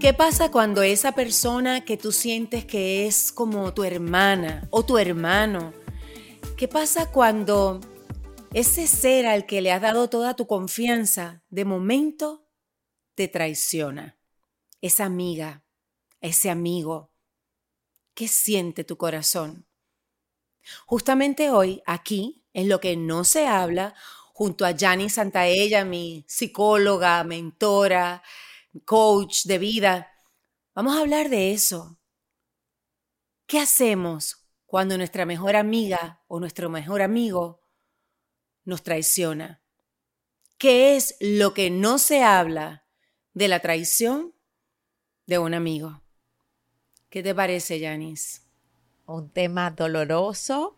¿Qué pasa cuando esa persona que tú sientes que es como tu hermana o tu hermano? ¿Qué pasa cuando ese ser al que le has dado toda tu confianza de momento te traiciona? Esa amiga, ese amigo. ¿Qué siente tu corazón? Justamente hoy, aquí, en lo que no se habla, junto a Jani Santaella, mi psicóloga, mentora, coach de vida, vamos a hablar de eso. ¿Qué hacemos cuando nuestra mejor amiga o nuestro mejor amigo nos traiciona? ¿Qué es lo que no se habla de la traición de un amigo? ¿Qué te parece, Janice? Un tema doloroso,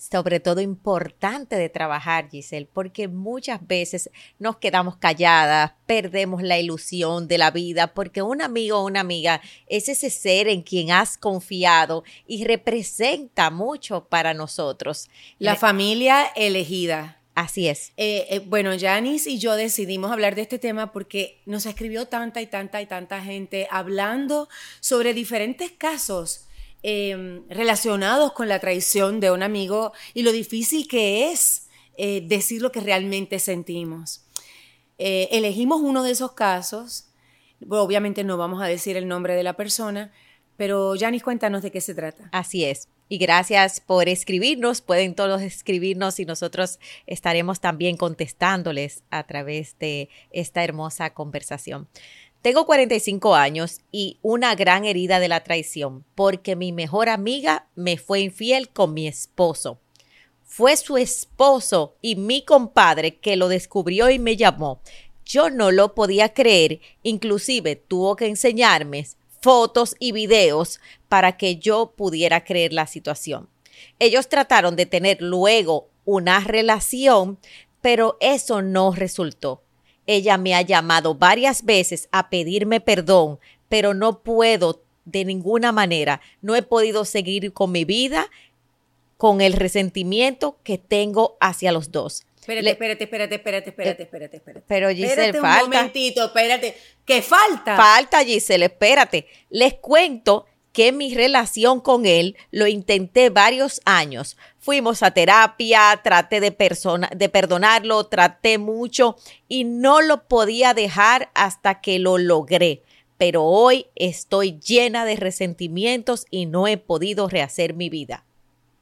sobre todo importante de trabajar, Giselle, porque muchas veces nos quedamos calladas, perdemos la ilusión de la vida, porque un amigo o una amiga es ese ser en quien has confiado y representa mucho para nosotros. La familia elegida. Así es. Eh, eh, bueno, Janice y yo decidimos hablar de este tema porque nos escribió tanta y tanta y tanta gente hablando sobre diferentes casos Em, relacionados con la traición de un amigo y lo difícil que es eh, decir lo que realmente sentimos. Eh, elegimos uno de esos casos, obviamente no vamos a decir el nombre de la persona, pero Janice, cuéntanos de qué se trata. Así es. Y gracias por escribirnos. Pueden todos escribirnos y nosotros estaremos también contestándoles a través de esta hermosa conversación. Tengo 45 años y una gran herida de la traición porque mi mejor amiga me fue infiel con mi esposo. Fue su esposo y mi compadre que lo descubrió y me llamó. Yo no lo podía creer, inclusive tuvo que enseñarme fotos y videos para que yo pudiera creer la situación. Ellos trataron de tener luego una relación, pero eso no resultó. Ella me ha llamado varias veces a pedirme perdón, pero no puedo de ninguna manera. No he podido seguir con mi vida con el resentimiento que tengo hacia los dos. Espérate, espérate, espérate, espérate, espérate, espérate, espérate. Pero Giselle, espérate un falta. momentito, espérate. ¿Qué falta? Falta, Giselle, espérate. Les cuento que mi relación con él lo intenté varios años. Fuimos a terapia, traté de, persona, de perdonarlo, traté mucho y no lo podía dejar hasta que lo logré. Pero hoy estoy llena de resentimientos y no he podido rehacer mi vida.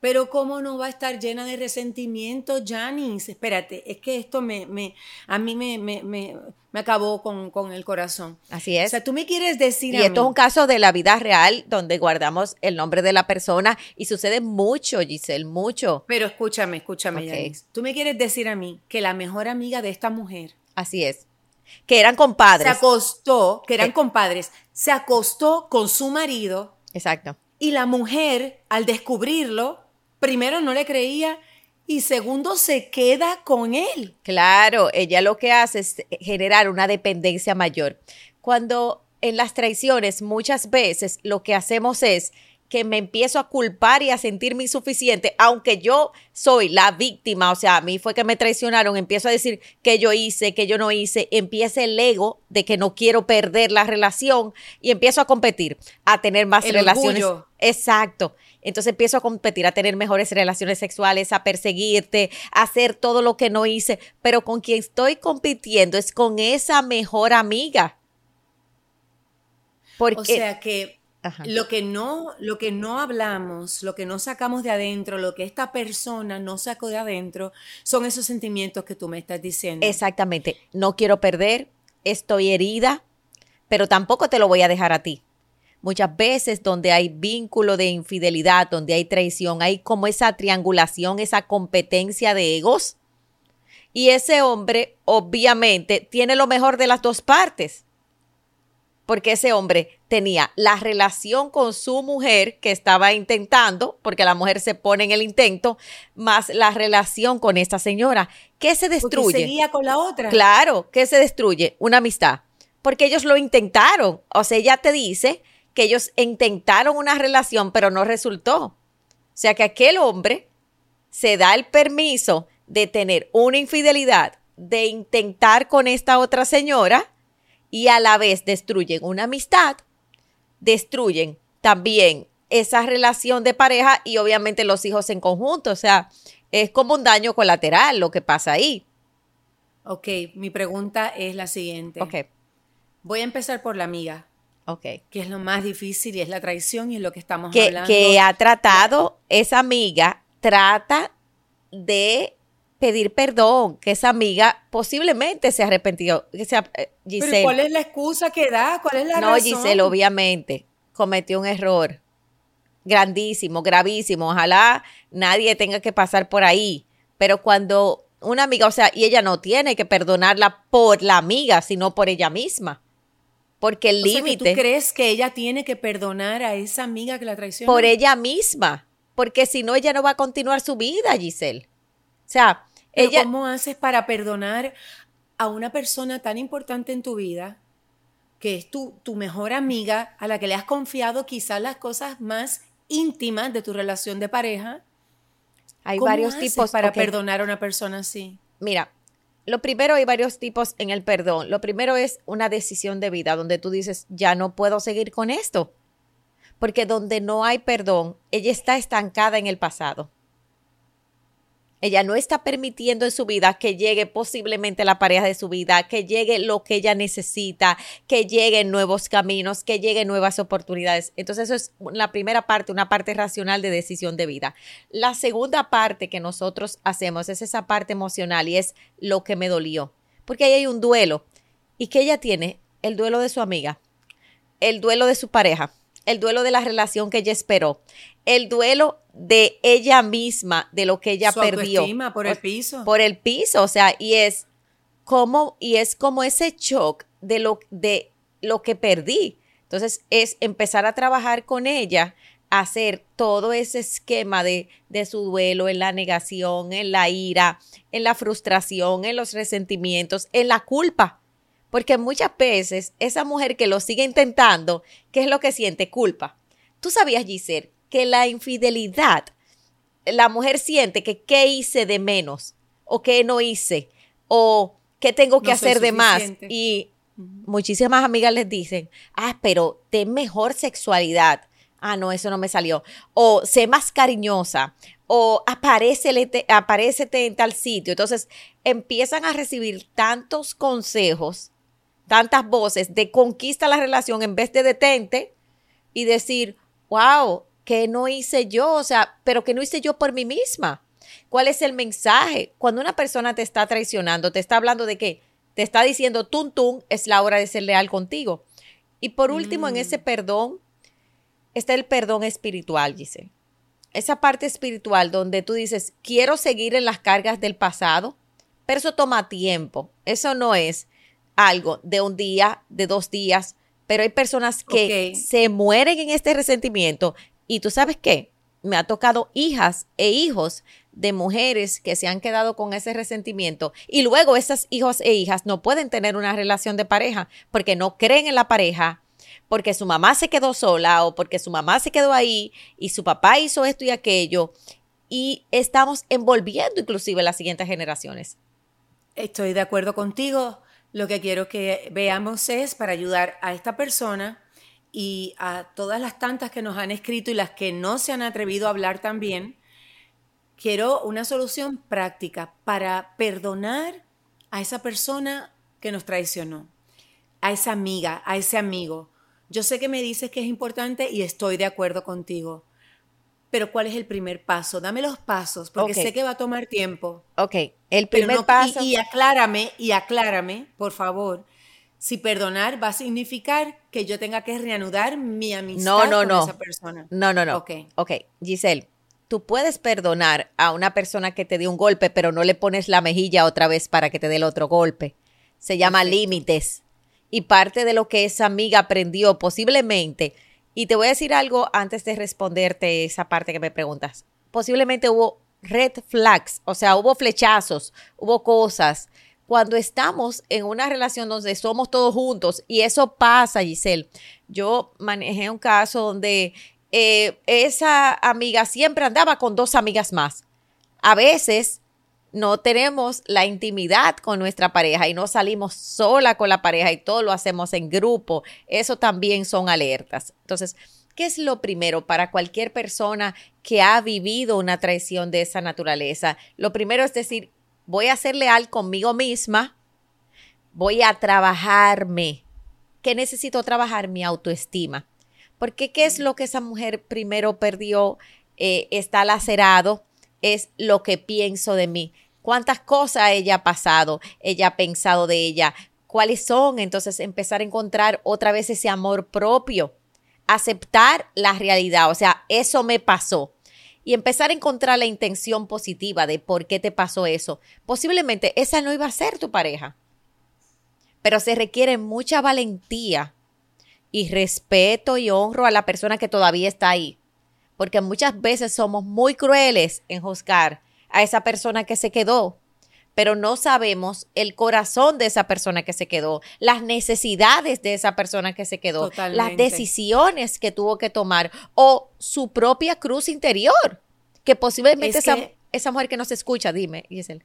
Pero ¿cómo no va a estar llena de resentimiento, Janice? Espérate, es que esto me, me a mí me, me, me, me acabó con, con, el corazón. Así es. O sea, tú me quieres decir... Y a esto mí, es un caso de la vida real donde guardamos el nombre de la persona y sucede mucho, Giselle, mucho. Pero escúchame, escúchame. Janice. Tú me quieres decir a mí que la mejor amiga de esta mujer Así es. Que eran se compadres. acostó, que eran Eh. compadres, se acostó con su marido Exacto. y la mujer, al descubrirlo, primero no le creía y segundo se queda con él. Claro, ella lo que hace es generar una dependencia mayor. Cuando en las traiciones muchas veces lo que hacemos es que me empiezo a culpar y a sentirme insuficiente, aunque yo soy la víctima, o sea, a mí fue que me traicionaron, empiezo a decir que yo hice, que yo no hice, empieza el ego de que no quiero perder la relación y empiezo a competir, a tener más El relaciones. orgullo. Exacto. Entonces empiezo a competir, a tener mejores relaciones sexuales, a perseguirte, a hacer todo lo que no hice, pero con quien estoy compitiendo es con esa mejor amiga. Porque, O sea que Ajá. lo que no, lo que no hablamos, lo que no sacamos de adentro, lo que esta persona no sacó de adentro, son esos sentimientos que tú me estás diciendo. exactamente, no quiero perder, estoy herida, pero tampoco te lo voy a dejar a ti. Muchas veces donde hay vínculo de infidelidad, donde hay traición, hay como esa triangulación, esa competencia de egos. Y ese hombre obviamente tiene lo mejor de las dos partes. Porque ese hombre tenía la relación con su mujer que estaba intentando, porque la mujer se pone en el intento, más la relación con esta señora. ¿Qué se Porque destruye? seguía con la otra. Claro, ¿qué se destruye? Una amistad. Porque ellos lo intentaron. O sea, ella te dice que ellos intentaron una relación, pero no resultó. O sea, que aquel hombre se da el permiso de tener una infidelidad, de intentar con esta otra señora y a la vez destruyen una amistad, destruyen también esa relación de pareja y obviamente los hijos en conjunto. O sea, es como un daño colateral lo que pasa ahí. Ok, mi pregunta es la siguiente. Ok. Voy a empezar por la amiga. Ok. Que es lo más difícil y es la traición y es lo que estamos que, hablando. Que ha tratado, esa amiga trata de pedir perdón, que esa amiga posiblemente se arrepintió. Que sea, eh, Giselle, ¿Pero cuál es la excusa que da? ¿Cuál es la no, razón? No, Giselle, obviamente cometió un error grandísimo, gravísimo. Ojalá nadie tenga que pasar por ahí. Pero cuando una amiga, o sea, y ella no tiene que perdonarla por la amiga, sino por ella misma. Porque el límite. ¿Tú crees que ella tiene que perdonar a esa amiga que la traicionó? Por ella misma. Porque si no, ella no va a continuar su vida, Giselle. O sea, ella. ¿Cómo haces para perdonar a una persona tan importante en tu vida, que es tu, tu mejor amiga, a la que le has confiado quizás las cosas más íntimas de tu relación de pareja? Hay varios tipos para perdonar a una persona así. Mira, lo primero hay varios tipos en el perdón. Lo primero es una decisión de vida donde tú dices, ya no puedo seguir con esto. Porque donde no hay perdón, ella está estancada en el pasado. Ella no está permitiendo en su vida que llegue posiblemente la pareja de su vida, que llegue lo que ella necesita, que lleguen nuevos caminos, que lleguen nuevas oportunidades. Entonces eso es la primera parte, una parte racional de decisión de vida. La segunda parte que nosotros hacemos es esa parte emocional y es lo que me dolió. Porque ahí hay un duelo. ¿Y que ella tiene? El duelo de su amiga, el duelo de su pareja, el duelo de la relación que ella esperó, el duelo de ella misma, de lo que ella Su perdió. por el piso. Por el piso, o sea, y es como, y es como ese shock de lo, de lo que perdí. Entonces, es empezar a trabajar con ella, hacer todo ese esquema de, de su duelo en la negación, en la ira, en la frustración, en los resentimientos, en la culpa. Porque muchas veces esa mujer que lo sigue intentando, ¿qué es lo que siente? Culpa. Tú sabías, Giselle, que la infidelidad, la mujer siente que qué hice de menos o qué no hice o qué tengo que hacer de más. Y muchísimas amigas les dicen, ah, pero ten mejor sexualidad. Ah, no, eso no me salió. O sé más cariñosa. O aparece aparecete en tal sitio. Entonces empiezan a recibir tantos consejos, tantas voces de conquista la relación en vez de detente y decir, wow, ¿qué no hice yo? O sea, pero ¿qué no hice yo por mí misma? ¿Cuál es el mensaje? Cuando una persona te está traicionando, te está hablando de que te está diciendo, tun, tun, es la hora de ser leal contigo. Y por último, en ese mm. perdón, está el perdón espiritual, dice. Esa parte espiritual donde tú dices, quiero seguir en las cargas del pasado, pero eso toma tiempo. Eso no es algo de un día, de dos días, pero hay personas que se mueren en este resentimiento. Y tú sabes qué, me ha tocado hijas e hijos de mujeres que se han quedado con ese resentimiento. Y luego esas hijos e hijas no pueden tener una relación de pareja porque no creen en la pareja, porque su mamá se quedó sola o porque su mamá se quedó ahí y su papá hizo esto y aquello. Y estamos envolviendo inclusive las siguientes generaciones. Estoy de acuerdo contigo. Lo que quiero que veamos es para ayudar a esta persona y a todas las tantas que nos han escrito y las que no se han atrevido a hablar también, quiero una solución práctica para perdonar a esa persona que nos traicionó, a esa amiga, a ese amigo. Yo sé que me dices que es importante y estoy de acuerdo contigo. Pero ¿cuál es el primer paso? Dame los pasos, porque sé que va a tomar tiempo. Ok, el primer paso. Y, y aclárame, y aclárame, por favor, si perdonar va a significar que yo tenga que reanudar mi amistad con esa persona. No, no, no. Ok. Ok, Giselle, tú puedes perdonar a una persona que te dio un golpe, pero no le pones la mejilla otra vez para que te dé el otro golpe. Se llama límites. Y parte de lo que esa amiga aprendió posiblemente, y te voy a decir algo antes de responderte esa parte que me preguntas. Posiblemente hubo red flags, o sea, hubo flechazos, hubo cosas cuando estamos en una relación donde somos todos juntos y eso pasa, Giselle. Yo manejé un caso donde eh, esa amiga siempre andaba con dos amigas más. A veces no tenemos la intimidad con nuestra pareja y no salimos sola con la pareja y todo lo hacemos en grupo, eso también son alertas. Entonces, ¿qué es lo primero para cualquier persona que ha vivido una traición de esa naturaleza? Lo primero es decir, voy a ser leal conmigo misma, voy a trabajarme. ¿Qué necesito trabajar? Mi autoestima. Porque ¿qué es lo que esa mujer primero perdió? Eh, está lacerado es lo que pienso de mí. ¿Cuántas cosas ella ha pasado? Ella ha pensado de ella. ¿Cuáles son? Entonces empezar a encontrar otra vez ese amor propio. Aceptar la realidad. O sea, eso me pasó. Y empezar a encontrar la intención positiva de por qué te pasó eso. Posiblemente esa no iba a ser tu pareja. Pero se requiere mucha valentía y respeto y honro a la persona que todavía está ahí porque muchas veces somos muy crueles en juzgar a esa persona que se quedó, pero no sabemos el corazón de esa persona que se quedó, las necesidades de esa persona que se quedó, las decisiones que tuvo que tomar o su propia cruz interior, que posiblemente esa, esa, mujer que nos escucha, dime, Giselle.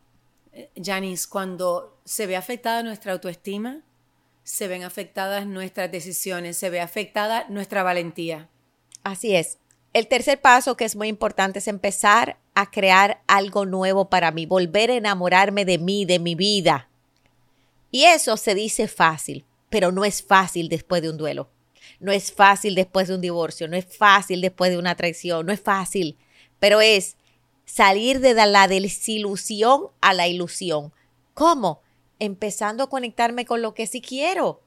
Eh, Janice, cuando se ve afectada nuestra autoestima, se ven afectadas nuestras decisiones, se ve afectada nuestra valentía. Así es. El tercer paso que es muy importante es empezar a crear algo nuevo para mí, volver a enamorarme de mí, de mi vida. Y eso se dice fácil, pero no es fácil después de un duelo. No es fácil después de un divorcio, no es fácil después de una traición, no es fácil, pero es salir de la desilusión a la ilusión. ¿Cómo? Empezando a conectarme con lo que sí quiero.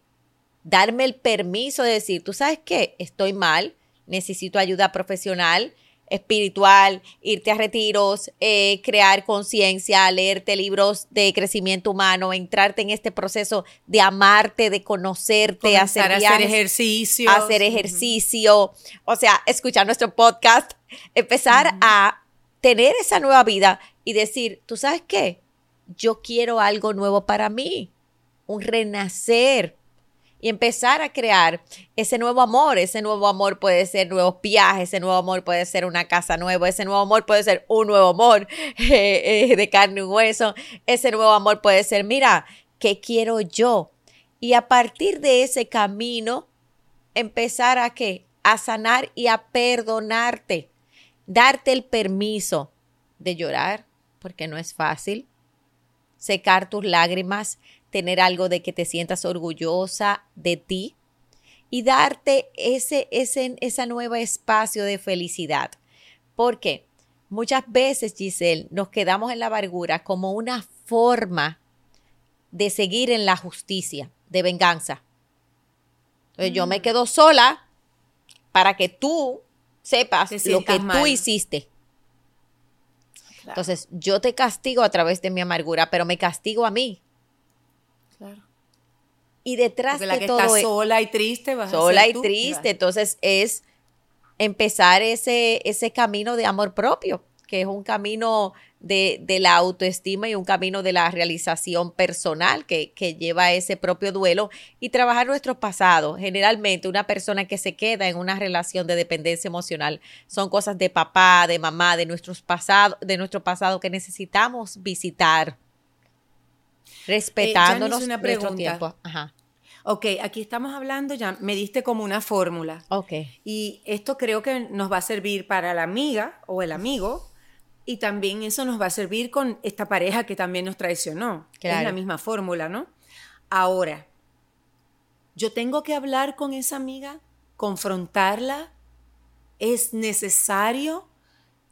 Darme el permiso de decir, tú sabes qué, estoy mal, necesito ayuda profesional, espiritual, irte a retiros, eh, crear conciencia, leerte libros de crecimiento humano, entrarte en este proceso de amarte, de conocerte, hacer, hacer ejercicio. Hacer ejercicio, o sea, escuchar nuestro podcast, empezar a tener esa nueva vida y decir, ¿tú sabes qué? Yo quiero algo nuevo para mí, un renacer, y empezar a crear ese nuevo amor. Ese nuevo amor puede ser nuevos viajes, ese nuevo amor puede ser una casa nueva, ese nuevo amor puede ser un nuevo amor eh, eh, de carne y hueso, ese nuevo amor puede ser, mira, ¿qué quiero yo? Y a partir de ese camino, empezar a qué? A sanar y a perdonarte. Darte el permiso de llorar, porque no es fácil. Secar tus lágrimas, tener algo de que te sientas orgullosa de ti y darte ese, ese, ese nuevo espacio de felicidad. Porque muchas veces, Giselle, nos quedamos en la amargura como una forma de seguir en la justicia, de venganza. Entonces, yo me mm. quedo sola para que tú sepas lo que tú hiciste. Entonces, yo te castigo a través de mi amargura, pero me castigo a mí. Y detrás de que todo está sola y triste, vas sola a ser y triste, entonces es empezar ese, ese camino de amor propio, que es un camino de, la autoestima y un camino de la realización personal que, que, lleva a ese propio duelo y trabajar nuestro pasado. Generalmente una persona que se queda en una relación de dependencia emocional son cosas de papá, de mamá, de, nuestros pasados, de nuestro pasado que necesitamos visitar respetándonos una nuestro tiempo. Ajá. Ok, aquí estamos hablando, ya me diste como una fórmula. Ok. Y esto creo que nos va a servir para la amiga o el amigo. Y también eso nos va a servir con esta pareja que también nos traicionó. Es la misma fórmula, ¿no? Ahora, yo tengo que hablar con esa amiga, confrontarla. Es necesario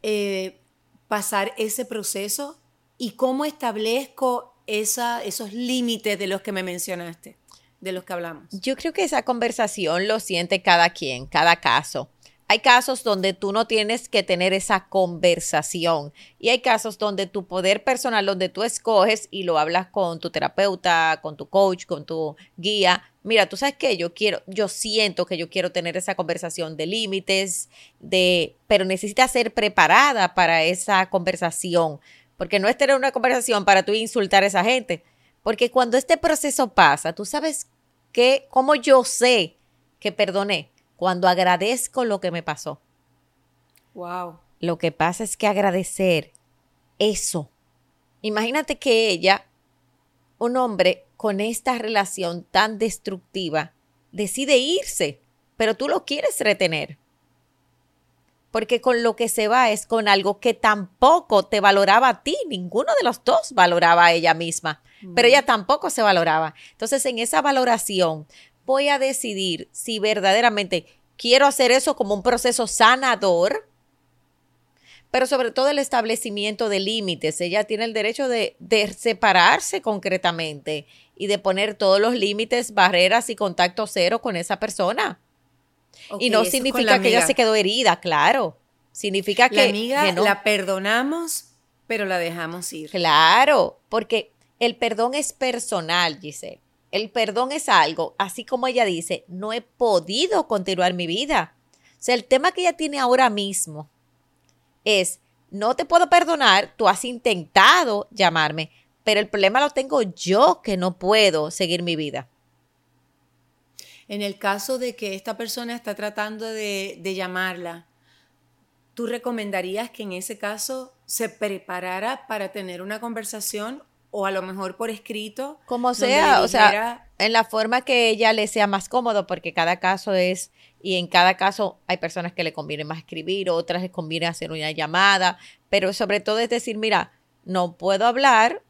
eh, pasar ese proceso. ¿Y cómo establezco esa, esos límites de los que me mencionaste, de los que hablamos? Yo creo que esa conversación lo siente cada quien, cada caso. Hay casos donde tú no tienes que tener esa conversación y hay casos donde tu poder personal, donde tú escoges y lo hablas con tu terapeuta, con tu coach, con tu guía. Mira, tú sabes que yo quiero, yo siento que yo quiero tener esa conversación de límites, de, pero necesitas ser preparada para esa conversación porque no es tener una conversación para tú insultar a esa gente. Porque cuando este proceso pasa, tú sabes que, cómo yo sé que perdoné, cuando agradezco lo que me pasó. Wow. Lo que pasa es que agradecer eso Imagínate que ella, un hombre con esta relación tan destructiva, decide irse, pero tú lo quieres retener. Porque con lo que se va es con algo que tampoco te valoraba a ti, ninguno de los dos valoraba a ella misma, pero ella tampoco se valoraba. Entonces, en esa valoración, voy a decidir si verdaderamente quiero hacer eso como un proceso sanador, pero sobre todo el establecimiento de límites. Ella tiene el derecho de, separarse concretamente y de poner todos los límites, barreras y contacto cero con esa persona. y no significa que ella se quedó herida, claro. Significa que... La amiga la perdonamos, pero la dejamos ir. Claro, porque el perdón es personal, Giselle. El perdón es algo, así como ella dice, no he podido continuar mi vida. O sea, el tema que ella tiene ahora mismo es, no te puedo perdonar, tú has intentado llamarme, pero el problema lo tengo yo que no puedo seguir mi vida. En el caso de que esta persona está tratando de, de llamarla, ¿tú recomendarías que en ese caso se preparara para tener una conversación o a lo mejor por escrito. Como sea, o sea, en la forma que ella le sea más cómodo, porque cada caso es, y en cada caso hay personas que le conviene más escribir, otras les conviene hacer una llamada, pero sobre todo es decir, mira, no puedo hablar,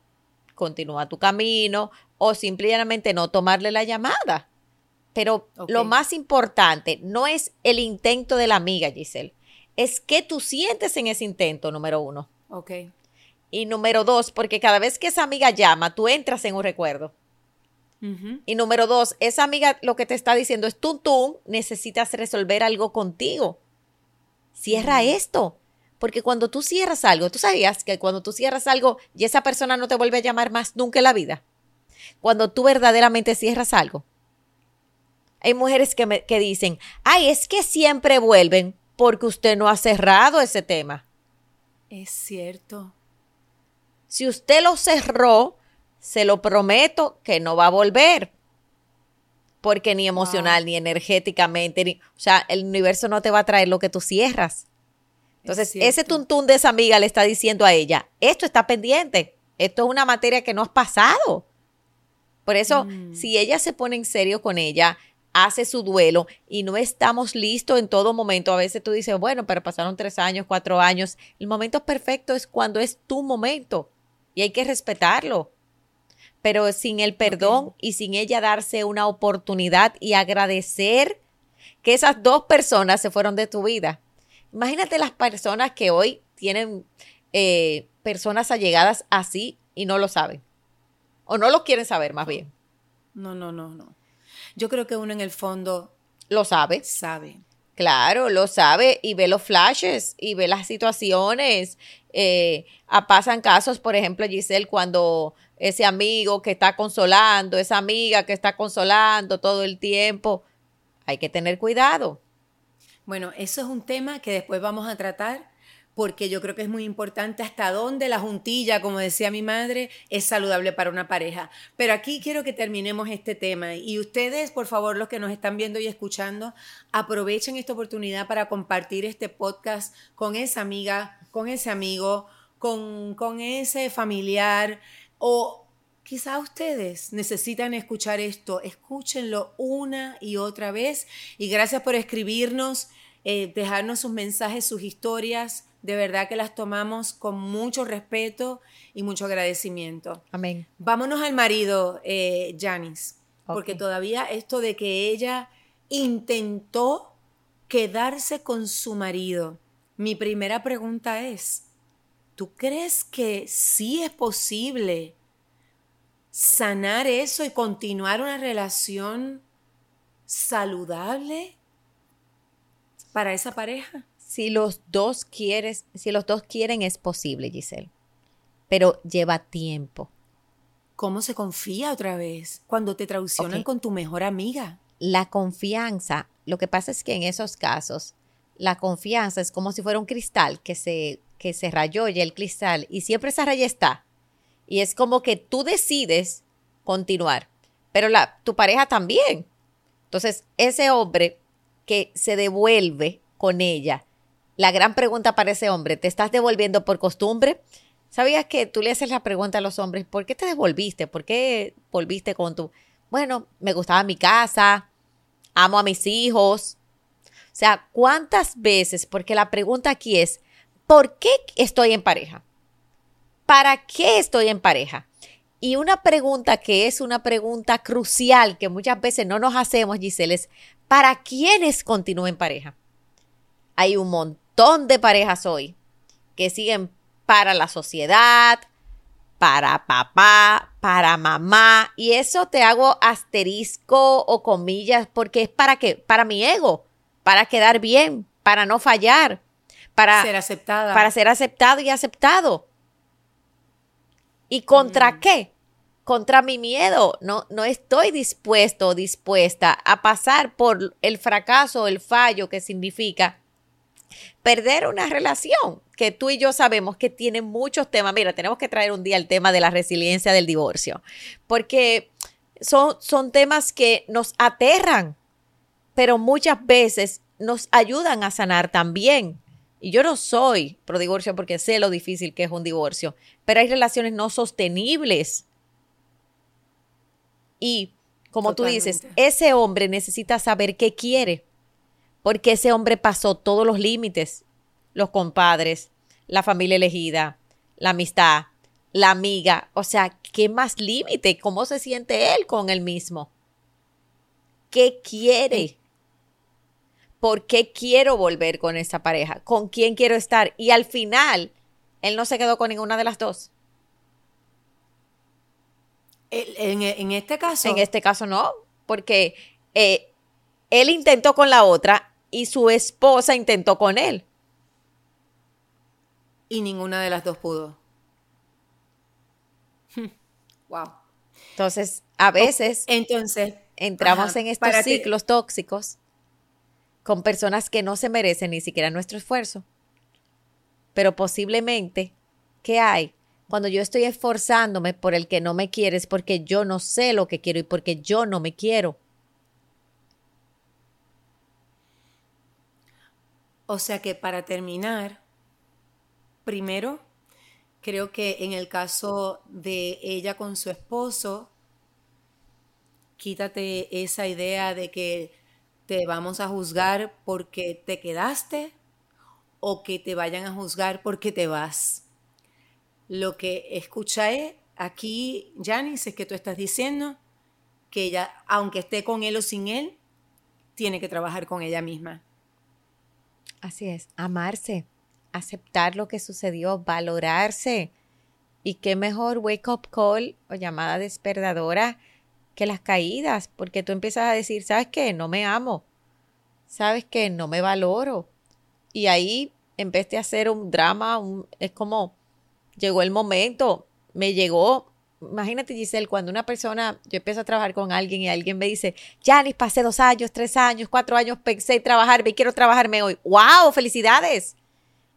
continúa tu camino, o simplemente no tomarle la llamada. Pero lo más importante no es el intento de la amiga, Giselle, es qué tú sientes en ese intento, número uno. Ok. Y número dos, porque cada vez que esa amiga llama, tú entras en un recuerdo. Y número dos, esa amiga lo que te está diciendo es, tú, tú necesitas resolver algo contigo. Cierra esto. Porque cuando tú cierras algo, tú sabías que cuando tú cierras algo y esa persona no te vuelve a llamar más nunca en la vida. Cuando tú verdaderamente cierras algo. Hay mujeres que, me, que dicen, ay, es que siempre vuelven porque usted no ha cerrado ese tema. Es cierto. Si usted lo cerró, se lo prometo que no va a volver. Porque ni emocional, ni energéticamente, o sea, el universo no te va a traer lo que tú cierras. Entonces, ese tuntún de esa amiga le está diciendo a ella, esto está pendiente, esto es una materia que no has pasado. Por eso, mm. si ella se pone en serio con ella, hace su duelo y no estamos listos en todo momento. A veces tú dices, bueno, pero pasaron tres años, cuatro años. El momento perfecto es cuando es tu momento y hay que respetarlo. Pero sin el perdón y sin ella darse una oportunidad y agradecer que esas dos personas se fueron de tu vida. Imagínate las personas que hoy tienen eh, personas allegadas así y no lo saben. O no lo quieren saber más bien. No, no, no, no. Yo creo que uno en el fondo lo sabe. Sabe. Claro, lo sabe y ve los flashes y ve las situaciones. Eh, pasan casos, por ejemplo, Giselle, cuando ese amigo que está consolando, esa amiga que está consolando todo el tiempo, hay que tener cuidado. Bueno, eso es un tema que después vamos a tratar porque yo creo que es muy importante hasta dónde la juntilla, como decía mi madre, es saludable para una pareja. Pero aquí quiero que terminemos este tema y ustedes, por favor, los que nos están viendo y escuchando, aprovechen esta oportunidad para compartir este podcast con esa amiga, con ese amigo, con, con ese familiar o Quizá ustedes necesitan escuchar esto, escúchenlo una y otra vez y gracias por escribirnos, eh, dejarnos sus mensajes, sus historias, de verdad que las tomamos con mucho respeto y mucho agradecimiento. Amén. Vámonos al marido, eh, Janice, porque todavía esto de que ella intentó quedarse con su marido. Mi primera pregunta es, ¿tú crees que sí es posible sanar eso y continuar una relación saludable para esa pareja? Si los dos quieres, si los dos quieren es posible, Giselle. Pero lleva tiempo. ¿Cómo se confía otra vez cuando te traicionan con tu mejor amiga? La confianza, lo que pasa es que en esos casos, la confianza es como si fuera un cristal que se, que se rayó ya el cristal y siempre esa raya está. Y es como que tú decides continuar, pero la, tu pareja también. Entonces, ese hombre que se devuelve con ella la gran pregunta para ese hombre, ¿te estás devolviendo por costumbre? ¿Sabías que tú le haces la pregunta a los hombres, ¿por qué te devolviste? ¿Por qué volviste con tu... Bueno, me gustaba mi casa, amo a mis hijos. O sea, ¿cuántas veces? Porque la pregunta aquí es, ¿por qué estoy en pareja? ¿Para qué estoy en pareja? Y una pregunta que es una pregunta crucial que muchas veces no nos hacemos, Giselle, es ¿para quiénes continúo en pareja? Hay un montón de parejas hoy que siguen para la sociedad, para papá, para mamá. Y eso te hago asterisco o comillas porque es para qué? Para mi ego, para quedar bien, para no fallar, para ser aceptada. Para ser aceptado y aceptado. ¿Y contra mm. qué? Contra mi miedo. No, no estoy dispuesto o dispuesta a pasar por el fracaso o el fallo que significa perder una relación que tú y yo sabemos que tiene muchos temas. Mira, tenemos que traer un día el tema de la resiliencia del divorcio, porque son, son temas que nos aterran, pero muchas veces nos ayudan a sanar también. Y yo no soy pro divorcio porque sé lo difícil que es un divorcio, pero hay relaciones no sostenibles. Y como tú dices, ese hombre necesita saber qué quiere porque ese hombre pasó todos los límites, los compadres, la familia elegida, la amistad, la amiga, o sea, ¿qué más límite? ¿Cómo se siente él con él mismo? ¿Qué quiere? ¿Por qué quiero volver con esa pareja? ¿Con quién quiero estar? Y al final, él no se quedó con ninguna de las dos. En, este caso. En este caso no, porque eh, él intentó con la otra y su esposa intentó con él. Y ninguna de las dos pudo. wow. Entonces, a veces entonces, entramos en estos ciclos tóxicos con personas que no se merecen ni siquiera nuestro esfuerzo. Pero posiblemente, ¿qué hay? Cuando yo estoy esforzándome por el que no me quiere es porque yo no sé lo que quiero y porque yo no me quiero. O sea que para terminar, primero, creo que en el caso de ella con su esposo, quítate esa idea de que te vamos a juzgar porque te quedaste o que te vayan a juzgar porque te vas. Lo que escuché aquí, Janice, es que tú estás diciendo que ella, aunque esté con él o sin él, tiene que trabajar con ella misma. Así es, amarse, aceptar lo que sucedió, valorarse. Y qué mejor wake up call o llamada despertadora que las caídas, porque tú empiezas a decir, ¿sabes qué? No me amo, ¿sabes qué? No me valoro. Y ahí, en vez de hacer un drama, es como, llegó el momento, me llegó, imagínate, Giselle, cuando una persona, yo empiezo a trabajar con alguien y alguien me dice, Janis, pasé dos años, tres años, cuatro años, pensé trabajarme y quiero trabajarme hoy. ¡Wow! ¡Felicidades!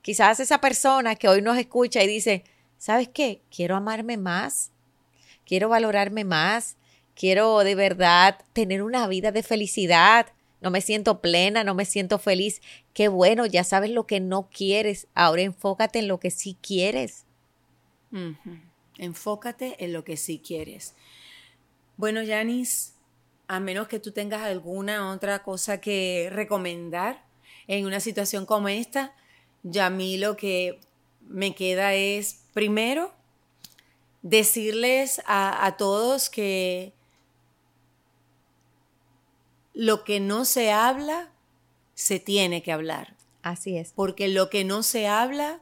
Quizás esa persona que hoy nos escucha y dice, ¿sabes qué? Quiero amarme más, quiero valorarme más, quiero de verdad tener una vida de felicidad. No me siento plena, no me siento feliz. Qué bueno, ya sabes lo que no quieres. Ahora enfócate en lo que sí quieres. Enfócate en lo que sí quieres. Bueno, Yanis, a menos que tú tengas alguna otra cosa que recomendar en una situación como esta, ya a mí lo que me queda es, primero, decirles a, a todos que lo que no se habla, se tiene que hablar. Así es. Porque lo que no se habla,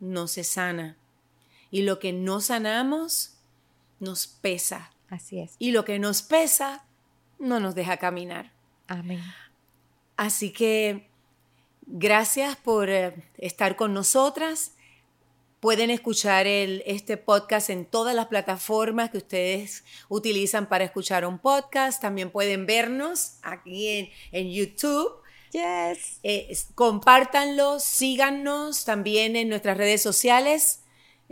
no se sana. Y lo que no sanamos nos pesa. Así es. Y lo que nos pesa no nos deja caminar. Amén. Así que gracias por eh, estar con nosotras. Pueden escuchar el, este podcast en todas las plataformas que ustedes utilizan para escuchar un podcast. También pueden vernos aquí en, en YouTube. Yes. Eh, compártanlo, síganos también en nuestras redes sociales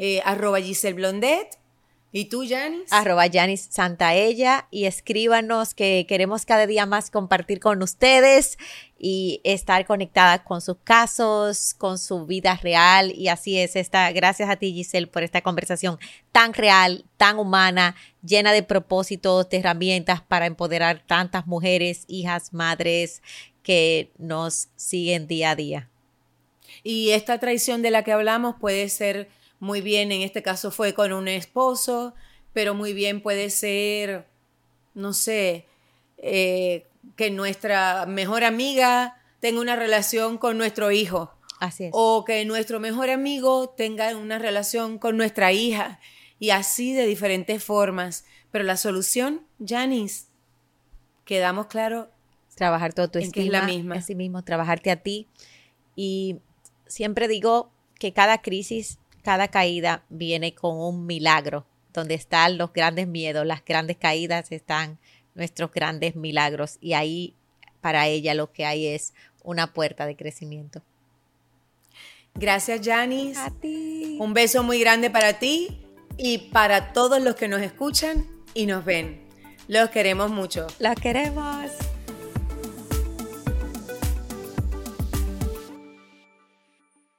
eh, arroba Giselle Blondet. ¿Y tú, Janis? Arroba Janis Santaella y escríbanos que queremos cada día más compartir con ustedes y estar conectada con sus casos, con su vida real y así es esta. Gracias a ti, Giselle, por esta conversación tan real, tan humana, llena de propósitos, de herramientas para empoderar tantas mujeres, hijas, madres que nos siguen día a día. Y esta traición de la que hablamos puede ser muy bien, en este caso fue con un esposo, pero muy bien puede ser, no sé, eh, que nuestra mejor amiga tenga una relación con nuestro hijo. Así es. O que nuestro mejor amigo tenga una relación con nuestra hija. Y así de diferentes formas. Pero la solución, Janice, quedamos claro. Trabajar todo tu en que es la misma. Así mismo, trabajarte a ti. Y siempre digo que cada crisis cada caída viene con un milagro. Donde están los grandes miedos, las grandes caídas están nuestros grandes milagros. Y ahí para ella lo que hay es una puerta de crecimiento. Gracias, Janice. A ti. Un beso muy grande para ti y para todos los que nos escuchan y nos ven. Los queremos mucho. Los queremos.